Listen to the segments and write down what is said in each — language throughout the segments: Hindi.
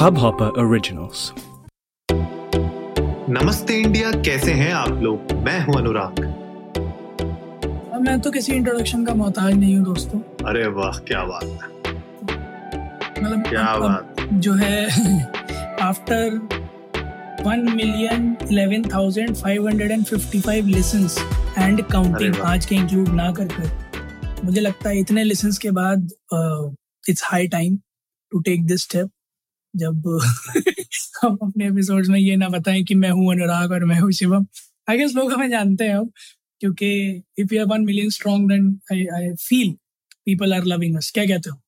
Hubhopper Originals. नमस्ते इंडिया कैसे हैं आप लोग? मैं हूँ अनुराग। मैं तो किसी इंट्रोडक्शन का मोहताज नहीं हूँ दोस्तों। अरे वाह क्या बात है। मतलब क्या अब- बात जो है after one million eleven thousand five hundred and fifty five listens and counting आज के इंक्लूड ना कर कर मुझे लगता है इतने लिसन्स के बाद it's high time to take this step जब हम अपने एपिसोड्स में ये ना बताएँ कि मैं हूँ अनुराग और मैं हूँ शिवम। आई गेस लोग हमें जानते हैं अब क्योंकि if you are one million strong then I I feel people are loving us क्या कहते हो?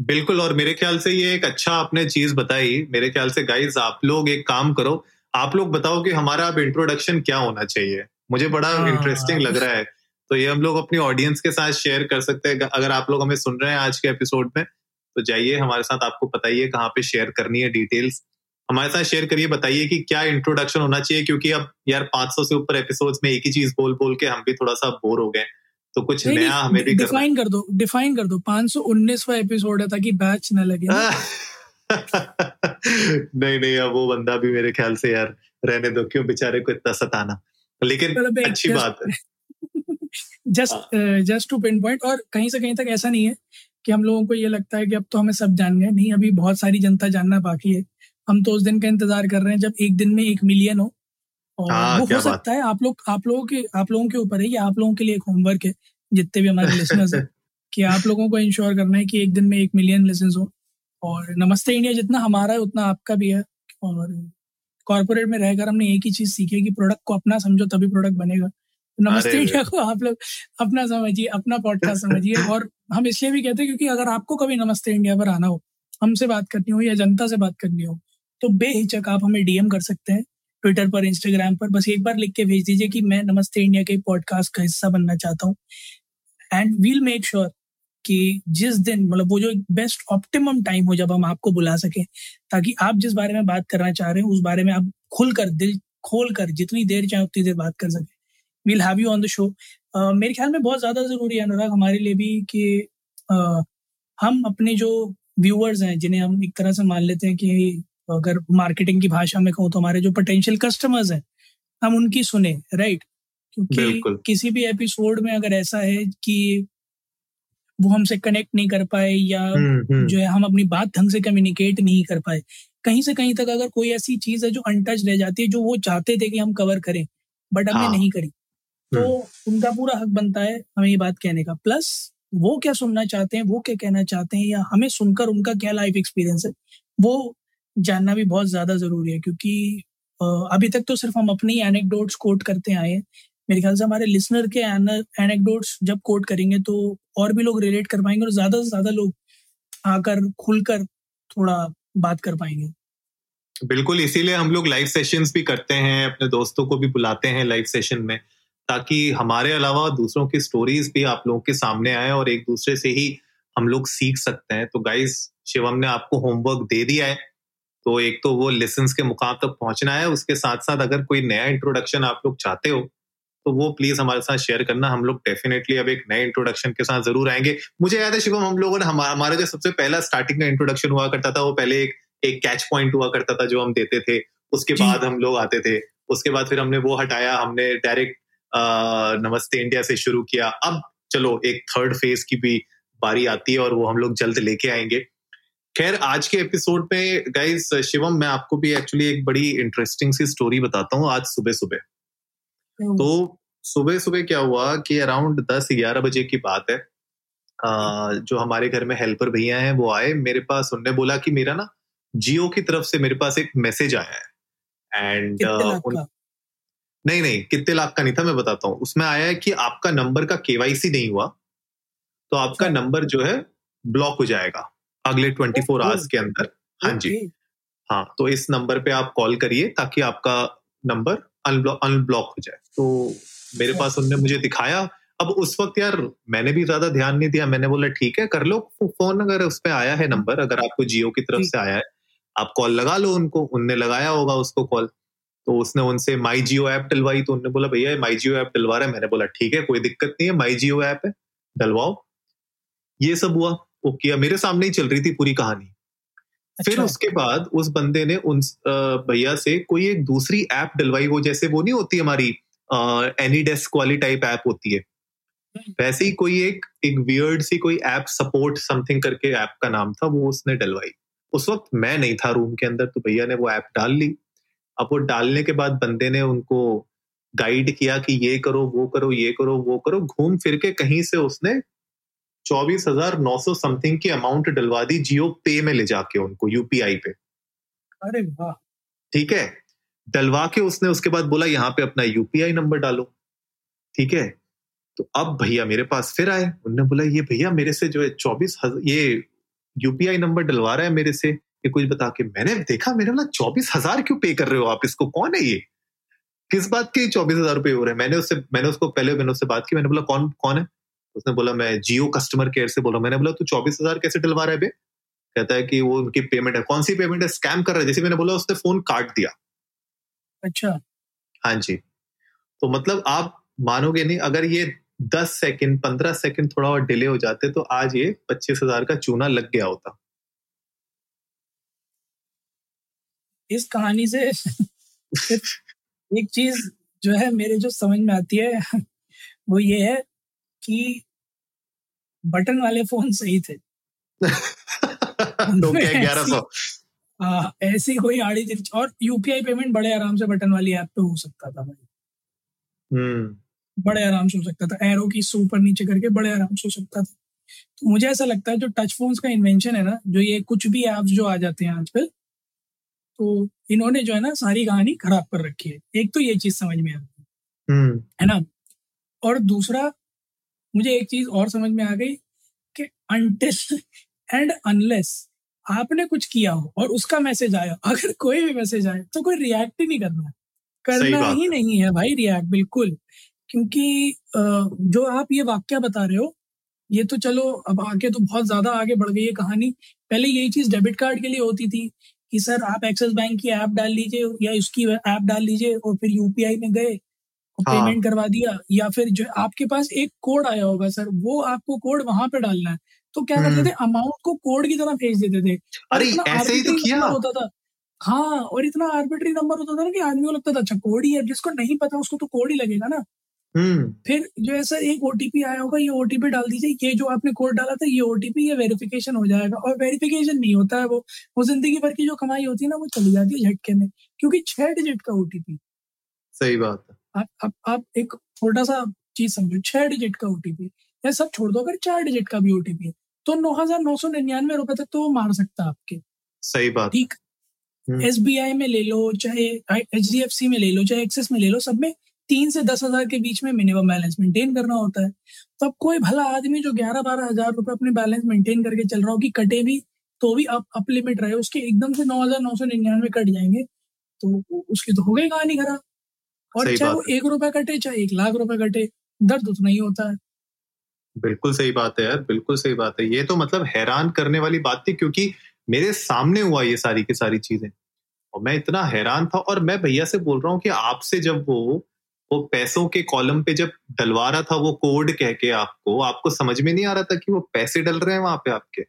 बिल्कुल और मेरे ख्याल से ये एक अच्छा आपने चीज़ बताई। मेरे ख्याल से गाइस आप लोग एक काम करो। आप लोग बताओ कि हमारा अब इंट्रोडक्शन क्या होना चाहिए। मुझे बड़ा हाँ। इंटरेस्टिंग लग रहा है। तो ये हम लोग अपनी ऑडियंस के साथ शेयर कर सकते हैं। अगर आप लोग हमें सुन रहे हैं आज के एपिसोड में तो जाइए हमारे साथ आपको बताइए कहाँ पे शेयर करनी है डिटेल्स हमारे साथ शेयर करिए बताइए कि क्या इंट्रोडक्शन होना चाहिए क्योंकि अब यार 500 से ऊपर एपिसोड्स में एक ही चीज़ बोल बोल के हम भी थोड़ा सा बोर हो गए तो कुछ नहीं, नया हमें भी डिफाइन कर दो डिफाइन कर दो। 519वां एपिसोड है ताकि बैच ना लगे। नहीं नहीं अब वो बंदा भी मेरे ख्याल से यार रहने दो क्यों बेचारे को इतना सताना। लेकिन अच्छी बात है। Just just to pinpoint और कहीं से कहीं तक ऐसा नहीं है कि हम लोगों को ये लगता है कि अब तो हमें सब जान गए। नहीं अभी बहुत सारी जनता जानना बाकी है। हम तो उस दिन का इंतज़ार कर रहे हैं जब एक दिन में एक मिलियन हो। और हाँ, वो हो सकता है आप लोग आप लोगों के आप लोगों के ऊपर है ये आप लोगों के लिए एक होमवर्क है जितने भी हमारे लिसनर्स हैं कि आप लोगों को इंश्योर करना है कि एक दिन में एक मिलियन लिसन्स हो। और नमस्ते इंडिया जितना हमारा है उतना आपका भी है। और कॉर्पोरेट में रहकर हमने एक ही चीज़ सीखी है कि प्रोडक्ट को अपना समझो तभी प्रोडक्ट बनेगा। नमस्ते इंडिया को आप लोग अपना समझिए अपना पॉडकास्ट समझिए। और हम इसलिए भी कहते हैं क्योंकि अगर आपको कभी नमस्ते इंडिया पर आना हो हमसे बात करनी हो या जनता से बात करनी हो तो बेहिचक आप हमें डीएम कर सकते हैं ट्विटर पर इंस्टाग्राम पर। बस एक बार लिख के भेज दीजिए कि मैं नमस्ते इंडिया के पॉडकास्ट का हिस्सा बनना चाहता हूँ। एंड वील मेक श्योर कि जिस दिन मतलब वो जो बेस्ट ऑप्टिमम टाइम हो जब हम आपको बुला सकें ताकि आप जिस बारे में बात करना चाह रहे हैं उस बारे में आप खुलकर दिल खोल कर जितनी देर चाहे उतनी देर बात कर सकें। We'll have you on the show मेरे ख्याल में बहुत ज़्यादा ज़रूरी है अनुराग हमारे लिए भी कि uh, हम अपने जो व्यूअर्स हैं जिन्हें हम एक तरह से मान लेते हैं कि अगर मार्केटिंग की भाषा में कहूँ तो हमारे जो पोटेंशियल कस्टमर्स हैं हम उनकी सुने राइट क्योंकि। किसी भी एपिसोड में अगर ऐसा है कि वो हमसे कनेक्ट नहीं कर पाए या हम्म, हम्म, जो है हम अपनी बात ढंग से कम्युनिकेट नहीं कर पाए कहीं से कहीं तक अगर कोई ऐसी चीज़ है जो अनटच रह जाती है जो वो चाहते थे कि हम कवर करें बट हमने हाँ। नहीं करी तो उनका पूरा हक बनता है हमें ये बात कहने का। प्लस वो क्या सुनना चाहते हैं वो क्या कहना चाहते हैं या हमें सुनकर उनका क्या लाइफ एक्सपीरियंस है वो जानना भी बहुत ज़्यादा ज़रूरी है क्योंकि अभी तक तो सिर्फ़ हम अपनी एनेक्डोट्स कोट करते आए हैं। मेरे ख्याल से हमारे लिसनर के एनेक्डोट्स जब कोट करेंगे तो और भी लोग रिलेट कर पाएँगे और ज़्यादा से ज़्यादा लोग आकर खुलकर थोड़ा बात कर पाएँगे। बिल्कुल इसीलिए हम लोग लाइव सेशंस भी करते हैं अपने दोस्तों को भी बुलाते हैं लाइव सेशन में। ताकि हमारे अलावा दूसरों की स्टोरीज भी आप लोगों के सामने आए और एक दूसरे से ही हम लोग सीख सकते हैं। तो गाइस शिवम ने आपको होमवर्क दे दिया है। तो एक तो वो लेसन के मुकाम तक पहुँचना है। उसके साथ साथ अगर कोई नया इंट्रोडक्शन आप लोग चाहते हो तो वो प्लीज़ हमारे साथ शेयर करना। हम लोग डेफिनेटली अब एक नए इंट्रोडक्शन के साथ ज़रूर आएँगे। मुझे याद है शिवम हम लोगों ने हमा- हमारा जो सबसे पहला स्टार्टिंग का इंट्रोडक्शन हुआ करता था वो पहले एक एक कैच पॉइंट हुआ करता था जो हम देते थे। उसके बाद हम लोग आते थे। उसके बाद फिर हमने वो हटाया हमने डायरेक्ट नमस्ते इंडिया से शुरू किया। अब चलो एक थर्ड फ़ेज़ की भी बारी आती है और वो हम लोग जल्द लेके आएँगे। खैर आज के एपिसोड में गाइस शिवम मैं आपको भी एक्चुअली एक बड़ी इंटरेस्टिंग सी स्टोरी बताता हूँ आज सुबह सुबह तो सुबह सुबह क्या हुआ कि अराउंड दस ग्यारह बजे की बात है। अ, जो हमारे घर में हेल्पर भैया हैं वो आए मेरे पास उनने बोला कि मेरा ना जियो की तरफ़ से मेरे पास एक मैसेज आया है। एंड का? नहीं नहीं कितने लाख का नहीं था मैं बताता हूँ। उसमें आया है कि आपका नंबर का केवाईसी नहीं हुआ तो आपका अच्छा। नंबर जो है ब्लॉक हो जाएगा अगले ट्वेंटी फोर आवर्स के अंदर। हाँ जी। हाँ तो इस नंबर पे आप कॉल करिए ताकि आपका नंबर अनब्लॉक अनब्लॉक हो जाए। तो मेरे अच्छा। पास उनने मुझे दिखाया। अब उस वक्त यार मैंने भी ज़्यादा ध्यान नहीं दिया। मैंने बोला ठीक है कर लो। फ़ोन अगर उस पर आया है नंबर अगर आपको जियो की तरफ़ से आया है आप कॉल लगा लो उनको। उनने लगाया होगा उसको कॉल। तो उसने उनसे माई जियो ऐप डलवाई तो उन्होंने बोला भैया माई जियो ऐप डलवा रहा है। मैंने बोला ठीक है कोई दिक्कत नहीं है माई जियो ऐप है डलवाओ। ये सब हुआ। वो किया मेरे सामने ही चल रही थी पूरी कहानी। अच्छा। फिर उसके बाद उस बंदे ने उन भैया से कोई एक दूसरी ऐप डलवाई वो जैसे वो नहीं होती हमारी एनी डेस्क वाली टाइप ऐप होती है। हम्म। वैसे ही कोई एक एक वियर्ड सी कोई ऐप सपोर्ट समथिंग करके ऐप का नाम था वो उसने डलवाई। उस वक्त मैं नहीं था रूम के अंदर तो भैया ने वो ऐप डाल ली। अब वो डालने के बाद बंदे ने उनको गाइड किया कि ये करो वो करो ये करो वो करो। घूम फिर के कहीं से उसने चौबीस हज़ार नौ सौ समथिंग की अमाउंट डलवा दी जियो पे में ले जाके उनको यूपीआई पे। अरे वाह। ठीक है? डलवा के उसने उसके बाद बोला यहाँ पे अपना यूपीआई नंबर डालो। ठीक है? तो अब भैया मेरे पास फिर आए। उनने बोला ये भैया मेरे से जो है चौबीस ये यूपीआई नंबर डलवा रहा है मेरे से। ये कुछ बता के मैंने देखा मैंने बोला चौबीस हज़ार क्यों पे कर रहे हो आप? इसको कौन है ये? किस बात के चौबीस हज़ार रुपये हो रहे हैं? मैंने उससे मैंने उसको पहले मैंने उससे बात की मैंने बोला कौन कौन है? उसने बोला मैं जियो कस्टमर केयर से बोला मैंने बोला तू चौबीस हज़ार कैसे डलवा रहा है बे? कहता है कि वो उनकी पेमेंट है। कौन सी पेमेंट है? स्कैम कर रहा है। जैसे मैंने बोला उसने फ़ोन काट दिया। अच्छा। हाँ जी। तो मतलब आप मानोगे नहीं अगर ये दस सेकंड पंद्रह सेकंड थोड़ा और डिले हो जाते तो आज ये पच्चीस हज़ार का चूना लग गया होता। इस कहानी से एक चीज़ जो है मेरे जो समझ में आती है वो ये है कि बटन वाले फ़ोन सही थे। ग्यारह सौ। हाँ, ऐसी कोई आड़ी तिरछी और यूपीआई पेमेंट बड़े आराम से बटन वाली ऐप पे हो सकता था भाई। हम्म। बड़े आराम से हो सकता था। एरो की से ऊपर नीचे करके बड़े आराम से हो सकता था। तो मुझे ऐसा लगता है जो टच फोन्स का इन्वेंशन है ना जो ये कुछ भी ऐप्स जो आ जाते हैं आजकल तो इन्होंने जो है ना सारी कहानी खराब कर रखी है। एक तो ये चीज़ समझ में आती है। हम्म। है ना? और दूसरा मुझे एक चीज़ और समझ में आ गई कि अनटिल एंड अनलेस आपने कुछ किया हो और उसका मैसेज आया अगर कोई भी मैसेज आए तो कोई रिएक्ट ही नहीं करना। करना ही नहीं है भाई रिएक्ट बिल्कुल। क्योंकि जो आप ये वाक्य बता रहे हो ये तो चलो अब आगे तो बहुत ज़्यादा आगे बढ़ गई है कहानी। पहले यही चीज़ डेबिट कार्ड के लिए होती थी। कि सर आप एक्सिस बैंक की ऐप डाल लीजिए या इसकी ऐप डाल लीजिए और फिर यूपीआई में गए और हाँ। पेमेंट करवा दिया या फिर जो आपके पास एक कोड आया होगा सर वो आपको कोड वहाँ पे डालना है। तो क्या करते हम्म। थे अमाउंट को कोड की तरह भेज देते थे। अरे ऐसे ही तो किया। होता था। हाँ और इतना आर्बिट्री नंबर होता था ना कि आदमी को लगता था अच्छा कोड ही है जिसको नहीं पता उसको तो कोड ही लगेगा ना। हम्म फिर जो है सर एक ओटीपी आया होगा ये ओटीपी डाल दीजिए ये जो आपने कोड डाला था ये ओटीपी ये वेरिफिकेशन हो जाएगा। और वेरिफिकेशन नहीं होता है वो वो ज़िंदगी भर की जो कमाई होती है ना वो चली जाती है झटके में क्योंकि छह डिजिट का ओटीपी सही बात है। आप आप आप एक छोटा सा चीज़ समझो छह डिजिट का ओटीपी या सब छोड़ दो अगर चार डिजिट का भी ओटीपी है तो नौ हज़ार नौ सौ निन्यानवे रुपए तक तो वो मार सकता है आपके। सही बात ठीक? हम्म। एस में ले लो चाहे एच डी एफ़ सी में ले लो चाहे एक्सेस में ले लो सब में तीन से दस हज़ार के बीच में मिनिमम बैलेंस मेंटेन करना होता है। तो अब कोई भला आदमी जो ग्यारह बारह हज़ार रुपए अपने बैलेंस मेंटेन करके चल रहा हो कि कटे भी तो भी अप अप लिमिट रहे उसके एकदम से नौ हज़ार नौ सौ निन्यानवे कट जाएँगे। तो उसकी तो हो गई कहानी खराब। और चाहे वो एक रुपए कटे चाहे एक लाख रुपए कटे दर्द उतना ही होता है। बिल्कुल सही बात है यार बिल्कुल सही बात है। ये तो मतलब हैरान करने वाली बात थी क्योंकि मेरे सामने हुआ ये सारी की सारी चीज़ें। और मैं इतना हैरान था और मैं भैया से बोल रहा हूँ कि आपसे जब वो वो पैसों के कॉलम पे जब डलवा रहा था वो कोड कह के आपको आपको समझ में नहीं आ रहा था कि वो पैसे डल रहे हैं वहाँ पे आपके।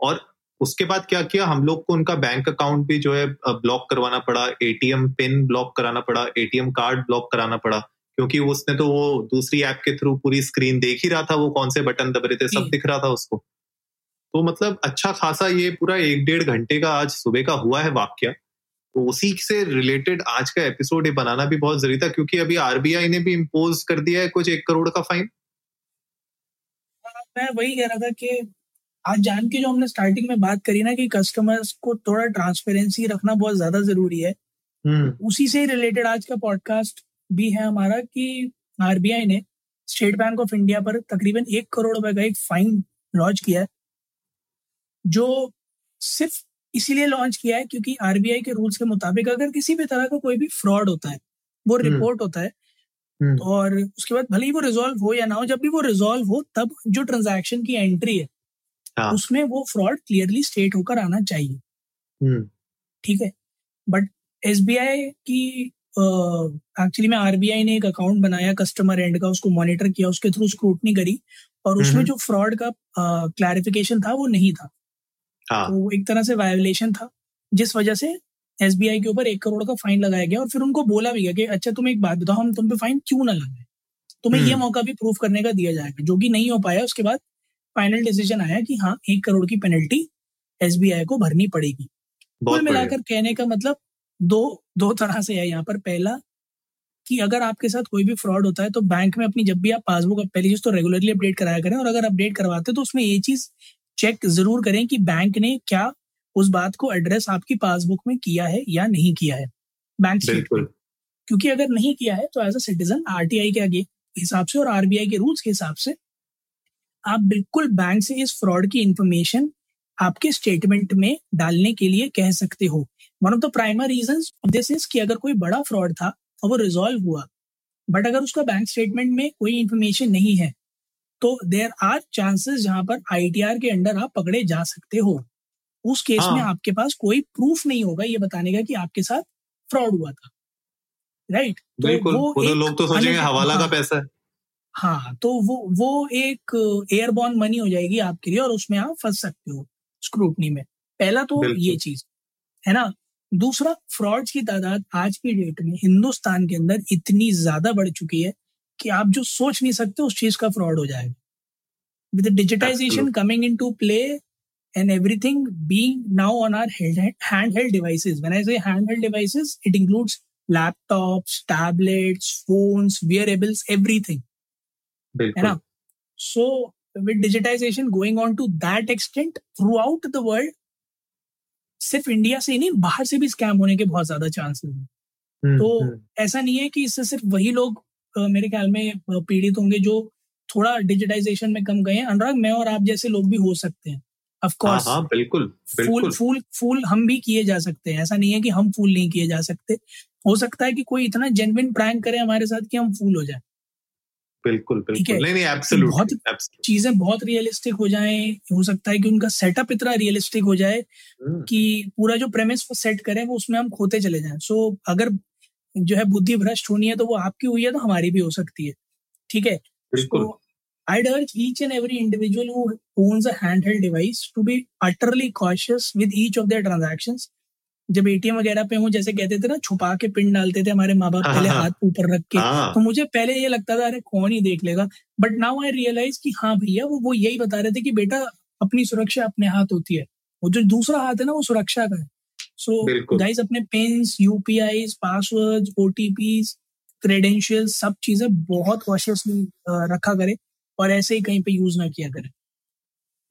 और उसके बाद क्या किया? हम लोग को उनका बैंक अकाउंट भी जो है ब्लॉक करवाना पड़ा एटीएम पिन ब्लॉक कराना पड़ा एटीएम कार्ड ब्लॉक कराना पड़ा क्योंकि उसने तो वो दूसरी ऐप के थ्रू पूरी स्क्रीन देख ही रहा था वो कौन से बटन दब रहे थे सब दिख रहा था उसको। तो मतलब अच्छा खासा ये पूरा एक डेढ़ घंटे का आज सुबह का हुआ है वाक्य। उसी से रिलेटेड आज का एपिसोड ये बनाना भी बहुत ज़रूरी था क्योंकि अभी आरबीआई ने भी इम्पोज कर दिया है कुछ एक करोड़ का फाइन मैं वही कह रहा था कि आज जान के जो हमने स्टार्टिंग में बात करी ना कि कस्टमर्स को थोड़ा ट्रांसपेरेंसी रखना बहुत ज़्यादा ज़रूरी है। हम्म। उसी से रिलेटेड आज का पॉडकास्ट भी है हमारा कि आरबीआई ने स्टेट बैंक ऑफ़ इंडिया पर तकरीबन एक करोड़ रुपए का एक फाइन लॉन्च किया है जो सिर्फ़ इसीलिए लॉन्च किया है क्योंकि आरबीआई के रूल्स के मुताबिक अगर किसी भी तरह का कोई भी फ्रॉड होता है वो हम्म। रिपोर्ट होता है हम्म, और उसके बाद भले ही वो रिजॉल्व हो या ना हो जब भी वो रिजॉल्व हो तब जो ट्रांजैक्शन की एंट्री है हाँ। उसमें वो फ्रॉड क्लियरली स्टेट होकर आना चाहिए हम्म, ठीक है बट एसबीआई की एक्चुअली में आरबीआई ने एक अकाउंट बनाया कस्टमर एंड का उसको मॉनिटर किया उसके थ्रू स्क्रूटनी करी और उसमें हम्म। जो फ्रॉड का क्लैरिफिकेशन था वो नहीं था हाँ। तो एक तरह से वायोलेशन था जिस वजह से एसबीआई के ऊपर एक करोड़ का फाइन लगाया गया और फिर उनको बोला भी गया कि अच्छा तुम एक बात बताओ हम तुम पे फाइन क्यों ना लगाए? तुम्हें ये हम्म। मौका भी प्रूफ करने का दिया जाएगा। जो कि नहीं हो पाया उसके बाद फाइनल डिसीज़न आया कि हाँ एक करोड़ की पेनल्टी एसबीआई को भरनी पड़ेगी। कुल मिलाकर कहने का मतलब दो दो तरह से है यहाँ पर। पहला कि अगर आपके साथ कोई भी फ्रॉड होता है तो बैंक में अपनी जब भी आप पासबुक पहली चीज़ तो रेगुलरली अपडेट कराया करें और अगर अपडेट करवाते हैं तो उसमें ये चीज़ चेक ज़रूर करें कि बैंक ने क्या उस बात को एड्रेस आपकी पासबुक में किया है या नहीं किया है। बैंक स्टेटमेंट क्योंकि अगर नहीं किया है तो एज अ सिटीजन आरटीआई के आगे हिसाब से और आरबीआई के रूल्स के हिसाब से आप बिल्कुल बैंक से इस फ्रॉड की इंफॉर्मेशन आपके स्टेटमेंट में डालने के लिए कह सकते हो। One of the primary reason this is कि अगर कोई बड़ा फ्रॉड था और वो रिजॉल्व हुआ। बट अगर उसका बैंक स्टेटमेंट में कोई इंफॉर्मेशन नहीं है तो देर आर चांसेस जहाँ पर आईटीआर के अंडर आप पकड़े जा सकते हो। उस केस हाँ। में आपके पास कोई प्रूफ नहीं होगा ये बताने का कि आपके साथ फ्रॉड हुआ था। राइट बिल्कुल वो तो लोग तो सोचेंगे हवाला का हाँ। पैसा। है हाँ तो वो वो एक एयरबॉर्न मनी हो जाएगी आपके लिए और उसमें आप फंस सकते हो स्क्रूटनी में। पहला तो ये चीज़ है ना? दूसरा फ्रॉड्स की तादाद आज की डेट में हिंदुस्तान के अंदर इतनी ज़्यादा बढ़ चुकी है कि आप जो सोच नहीं सकते उस चीज़ का फ्रॉड हो जाएगा। With digitization coming in to play and everything being now on our handheld devices when I say handheld devices it includes laptops tablets phone wearables everything है ना so with digitization going on to that extent throughout the world सिर्फ़ इंडिया से ही नहीं बाहर से भी स्कैम होने के बहुत ज़्यादा चांसेस हैं। हम्म, तो हम्म। ऐसा नहीं है कि इससे सिर्फ़ वही लोग मेरे ख्याल में पीड़ित होंगे जो थोड़ा डिजिटाइजेशन में कम गए हैं। अनुराग मैं और आप जैसे लोग भी हो सकते हैं। ऑफ़ हाँ कोर्स हाँ बिल्कुल फूल बिल्कुल। फूल फूल हम भी किए जा सकते हैं। ऐसा नहीं है कि हम फूल नहीं किए जा सकते। हो सकता है कि कोई इतना जेनविन प्रैंक करे हमारे साथ कि हम फूल हो जाए। बिल्कुल। बिल्कुल। नहीं नहीं बहुत- एब्सोल्युटली चीज़ें बहुत रियलिस्टिक हो जाए। हो सकता है कि उनका सेटअप इतना रियलिस्टिक हो जाए कि पूरा जो प्रेमिस सेट करें वो उसमें हम खोते चले जाएँ। सो अगर जो है बुद्धि भ्रष्ट होनी है तो वो आपकी हुई है तो हमारी भी हो सकती है। ठीक है? So I'd urge each and every individual who owns a handheld device to be utterly cautious with each of their transactions. जब एटीएम वगैरह पे हूँ जैसे कहते थे ना छुपा के पिन डालते थे हमारे माँ बाप पहले हाथ ऊपर रख के हाँ। तो मुझे पहले ये लगता था अरे कौन ही देख लेगा? बट नाउ आई रियलाइज़ कि हाँ भैया वो वो यही बता रहे थे कि बेटा अपनी सुरक्षा अपने हाथ होती है। वो जो दूसरा हाथ है ना वो सुरक्षा का है। सो। गाइस अपने pins UPI password OTPs credentials सब चीज़ें बहुत कॉशियसली रखा करें और ऐसे ही कहीं पे यूज़ ना किया करें।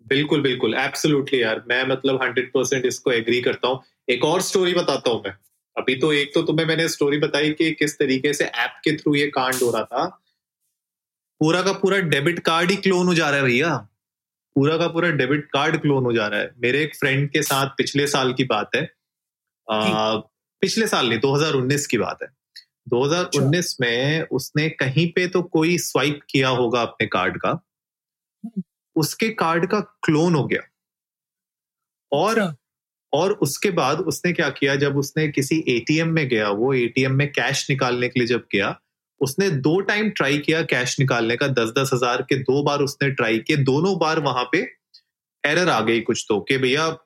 बिल्कुल बिल्कुल। एब्सोल्युटली यार। मैं मतलब हंड्रेड परसेंट इसको एग्री करता हूँ। एक और स्टोरी बताता हूँ मैं। अभी तो एक तो तुम्हें मैंने स्टोरी बताई कि किस तरीके से ऐप के थ्रू ये कांड हो रहा था। पूरा का पूरा डेबिट कार्ड ही क्लोन हो जा रहा है भैया। पूरा का पूरा डेबिट कार्ड क्लोन हो जा रहा है। मेरे एक फ्रेंड के साथ पिछले साल की बात है। आ, पिछले साल नहीं 2019 की बात है। 2019 में उसने कहीं पे तो कोई स्वाइप किया होगा अपने कार्ड का। उसके कार्ड का क्लोन हो गया। और अच्छा, और उसके बाद उसने क्या किया जब उसने किसी एटीएम में गया वो एटीएम में कैश निकालने के लिए जब गया उसने दो टाइम ट्राई किया कैश निकालने का दस दस हज़ार के दो बार उसने ट्राई किए दोनों बार वहाँ पे एरर आ गई कुछ तो कि भैया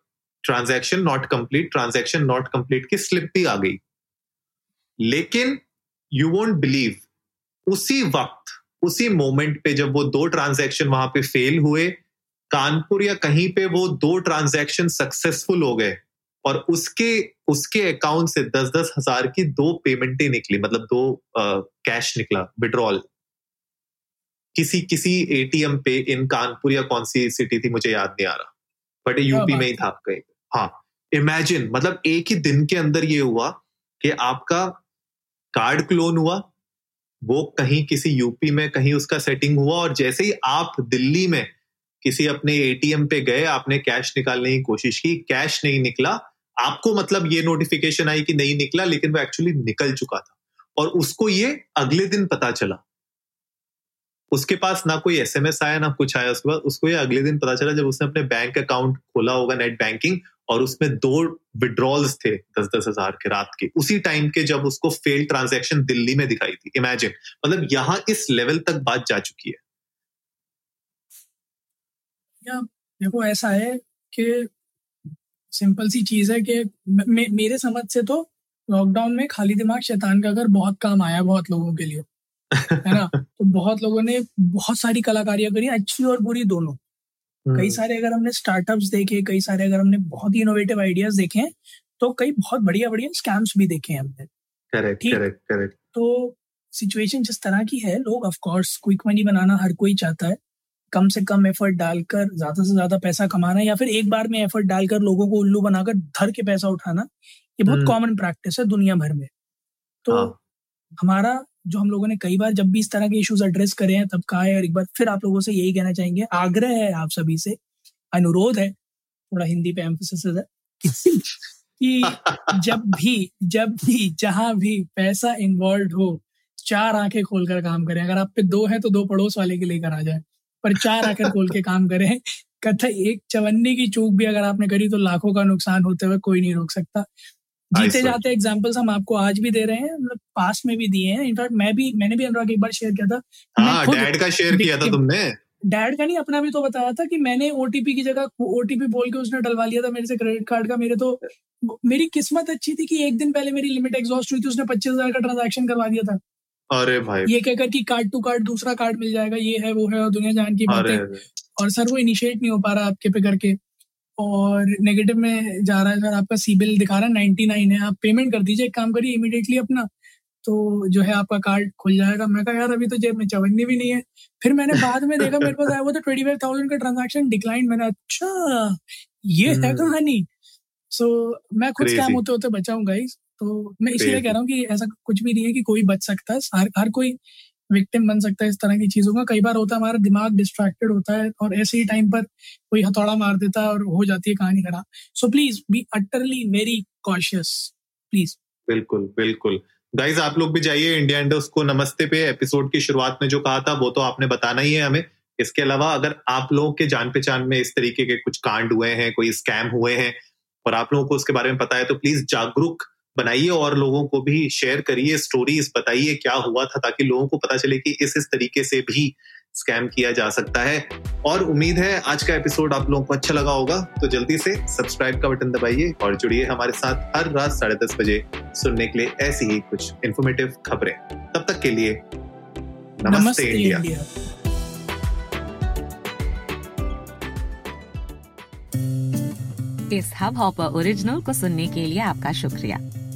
transaction not complete transaction not complete की स्लिप भी आ गई। लेकिन यू वोंट बिलीव उसी वक्त उसी मोमेंट पे जब वो दो ट्रांजैक्शन वहाँ पे फेल हुए कानपुर या कहीं पे वो दो ट्रांजैक्शन सक्सेसफुल हो गए और उसके उसके अकाउंट से दस दस हज़ार की दो पेमेंटें निकली मतलब दो कैश निकला विड्रॉल किसी किसी एटीएम पे इन कानपुर या कौन सी सिटी थी मुझे याद नहीं आ रहा बट यूपी में ही था कहीं हाँ इमेजिन मतलब एक ही दिन के अंदर ये हुआ कि आपका कार्ड क्लोन हुआ, वो कहीं किसी यूपी में, कहीं उसका सेटिंग हुआ और जैसे ही आप दिल्ली में किसी अपने एटीएम पे गए, आपने कैश निकालने की कोशिश की कैश नहीं निकला, आपको मतलब ये नोटिफिकेशन आई कि नहीं निकला, लेकिन वो एक्चुअली निकल चुका था। और उसको ये अगले दिन पता चला। उसके पास ना कोई एसएमएस आया, ना कुछ आया, उसके बाद उसको ये अगले दिन पता चला जब उसने अपने बैंक अकाउंट खोला होगा नेट बैंकिंग और उसमें दो विड्रॉल्स थे दस दस हज़ार के रात के। उसी टाइम के जब उसको फेल ट्रांजैक्शन दिल्ली में दिखाई थी। इमेजिन मतलब यहाँ इस लेवल तक बात जा चुकी है। या देखो ऐसा है कि सिंपल सी चीज़ है कि मे, मेरे समझ से तो लॉकडाउन में खाली दिमाग शैतान का घर बहुत काम आया बहुत लोगों के लिए। है ना? तो बहुत लोगों ने बहुत सारी कलाकारियाँ करी अच्छी और बुरी दोनों। कई हम्म। सारे अगर हमने स्टार्टअप्स देखे कई सारे अगर हमने बहुत ही इनोवेटिव आइडियाज़ देखे हैं तो कई बहुत बढ़िया बढ़िया स्कैम्स भी देखे हैं हमने करेक्ट करेक्ट करेक्ट तो सिचुएशन जिस तरह की है लोग ऑफ़ कोर्स क्विक मनी बनाना हर कोई चाहता है कम से कम एफर्ट डालकर ज़्यादा से ज़्यादा पैसा कमाना या फिर एक बार में एफर्ट डालकर लोगों को उल्लू बनाकर धर के पैसा उठाना ये बहुत कॉमन हम्म। प्रैक्टिस है दुनिया भर में तो हाँ. हमारा जो हम लोगों ने कई बार जब भी इस तरह के इश्यूज़ एड्रेस करे हैं, तब कहा है, और एक बार फिर आप लोगों से यही कहना चाहेंगे। आग्रह है आप सभी से, अनुरोध है, थोड़ा हिंदी पे एम्फोसिस है, कि जब भी जब भी, जहाँ भी पैसा इन्वॉल्व हो, चार आँखें खोलकर काम करें। अगर आप पे दो है तो दो पड़ोस वाले के लेकर आ जाए, पर चार आँखें खोल के काम करें। कथा एक चवन्नी की चूक भी अगर आपने करी तो लाखों का नुकसान होते हुए कोई नहीं रोक सकता। जीते जाते एग्जाम्पल्स हम आपको आज भी दे रहे हैं मतलब पास में भी दिए हैं। इनफैक्ट मैं भी मैंने भी अनुराग एक बार शेयर किया था। हाँ, डैड का शेयर किया था तुमने। डैड का नहीं अपना भी तो बताया था कि मैंने ओटीपी की जगह ओटीपी बोल के उसने डलवा लिया था मेरे से क्रेडिट कार्ड का। मेरे तो मेरी किस्मत अच्छी थी कि एक दिन पहले मेरी लिमिट एग्जॉस्ट हुई थी उसने पच्चीस हज़ार का ट्रांजेक्शन करवा दिया था। अरे भाई। ये कहकर कि कार्ड टू कार्ड दूसरा कार्ड मिल जाएगा ये है वो है और दुनिया जान की बात है। और सर वो इनिशिएट नहीं हो पा रहा आपके पे करके। और नेगेटिव में जा रहा है सर आपका सीबिल दिखा रहा है नाइनटी नाइन है आप पेमेंट कर दीजिए एक काम करिए इमीडिएटली अपना तो जो है आपका कार्ड खुल जाएगा। मैं कहा यार अभी तो जेब में चवन्नी भी नहीं है। फिर मैंने बाद में देखा मेरे पास आया वो तो ट्वेंटी फाइव थाउज़ेंड का ट्रांजेक्शन डिक्लाइन मैंने अच्छा ये है हम्म। कहानी सो मैं खुद स्कैम होते होते बचा गाइस तो मैं इसलिए कह रहा हूँ कि ऐसा कुछ भी नहीं है कि कोई बच सकता है। हर हर कोई विक्टिम बन सकता है इस तरह की चीज़ों का। कई बार होता है, हमारा दिमाग डिस्ट्रैक्टेड होता है और ऐसे ही टाइम पर कोई हथौड़ा मार देता है और हो जाती है कहानी खराब। So please be utterly very cautious please बिल्कुल बिल्कुल। गाइज़ आप लोग भी जाइए इंडिया इंडोस को नमस्ते पे एपिसोड की शुरुआत में जो कहा था, वो तो आपने बताना ही है हमें। इसके अलावा अगर आप लोगों के जान पहचान में इस तरीके के कुछ कांड हुए हैं, कोई स्कैम हुए हैं और आप लोगों को उसके बारे में पता है तो प्लीज़ जागरूक बनाइए और लोगों को भी शेयर करिए स्टोरीज बताइए क्या हुआ था ताकि लोगों को पता चले कि इस इस तरीके से भी स्कैम किया जा सकता है। और उम्मीद है आज का एपिसोड आप लोगों को अच्छा लगा होगा तो जल्दी से सब्सक्राइब का बटन दबाइए और जुड़िए हमारे साथ हर रात साढ़े दस बजे सुनने के लिए ऐसी ही कुछ इन्फॉर्मेटिव खबरें। तब तक के लिए नमस्ते, नमस्ते इंडिया, इंडिया। इस हब हॉपर ओरिजिनल को सुनने के लिए आपका शुक्रिया।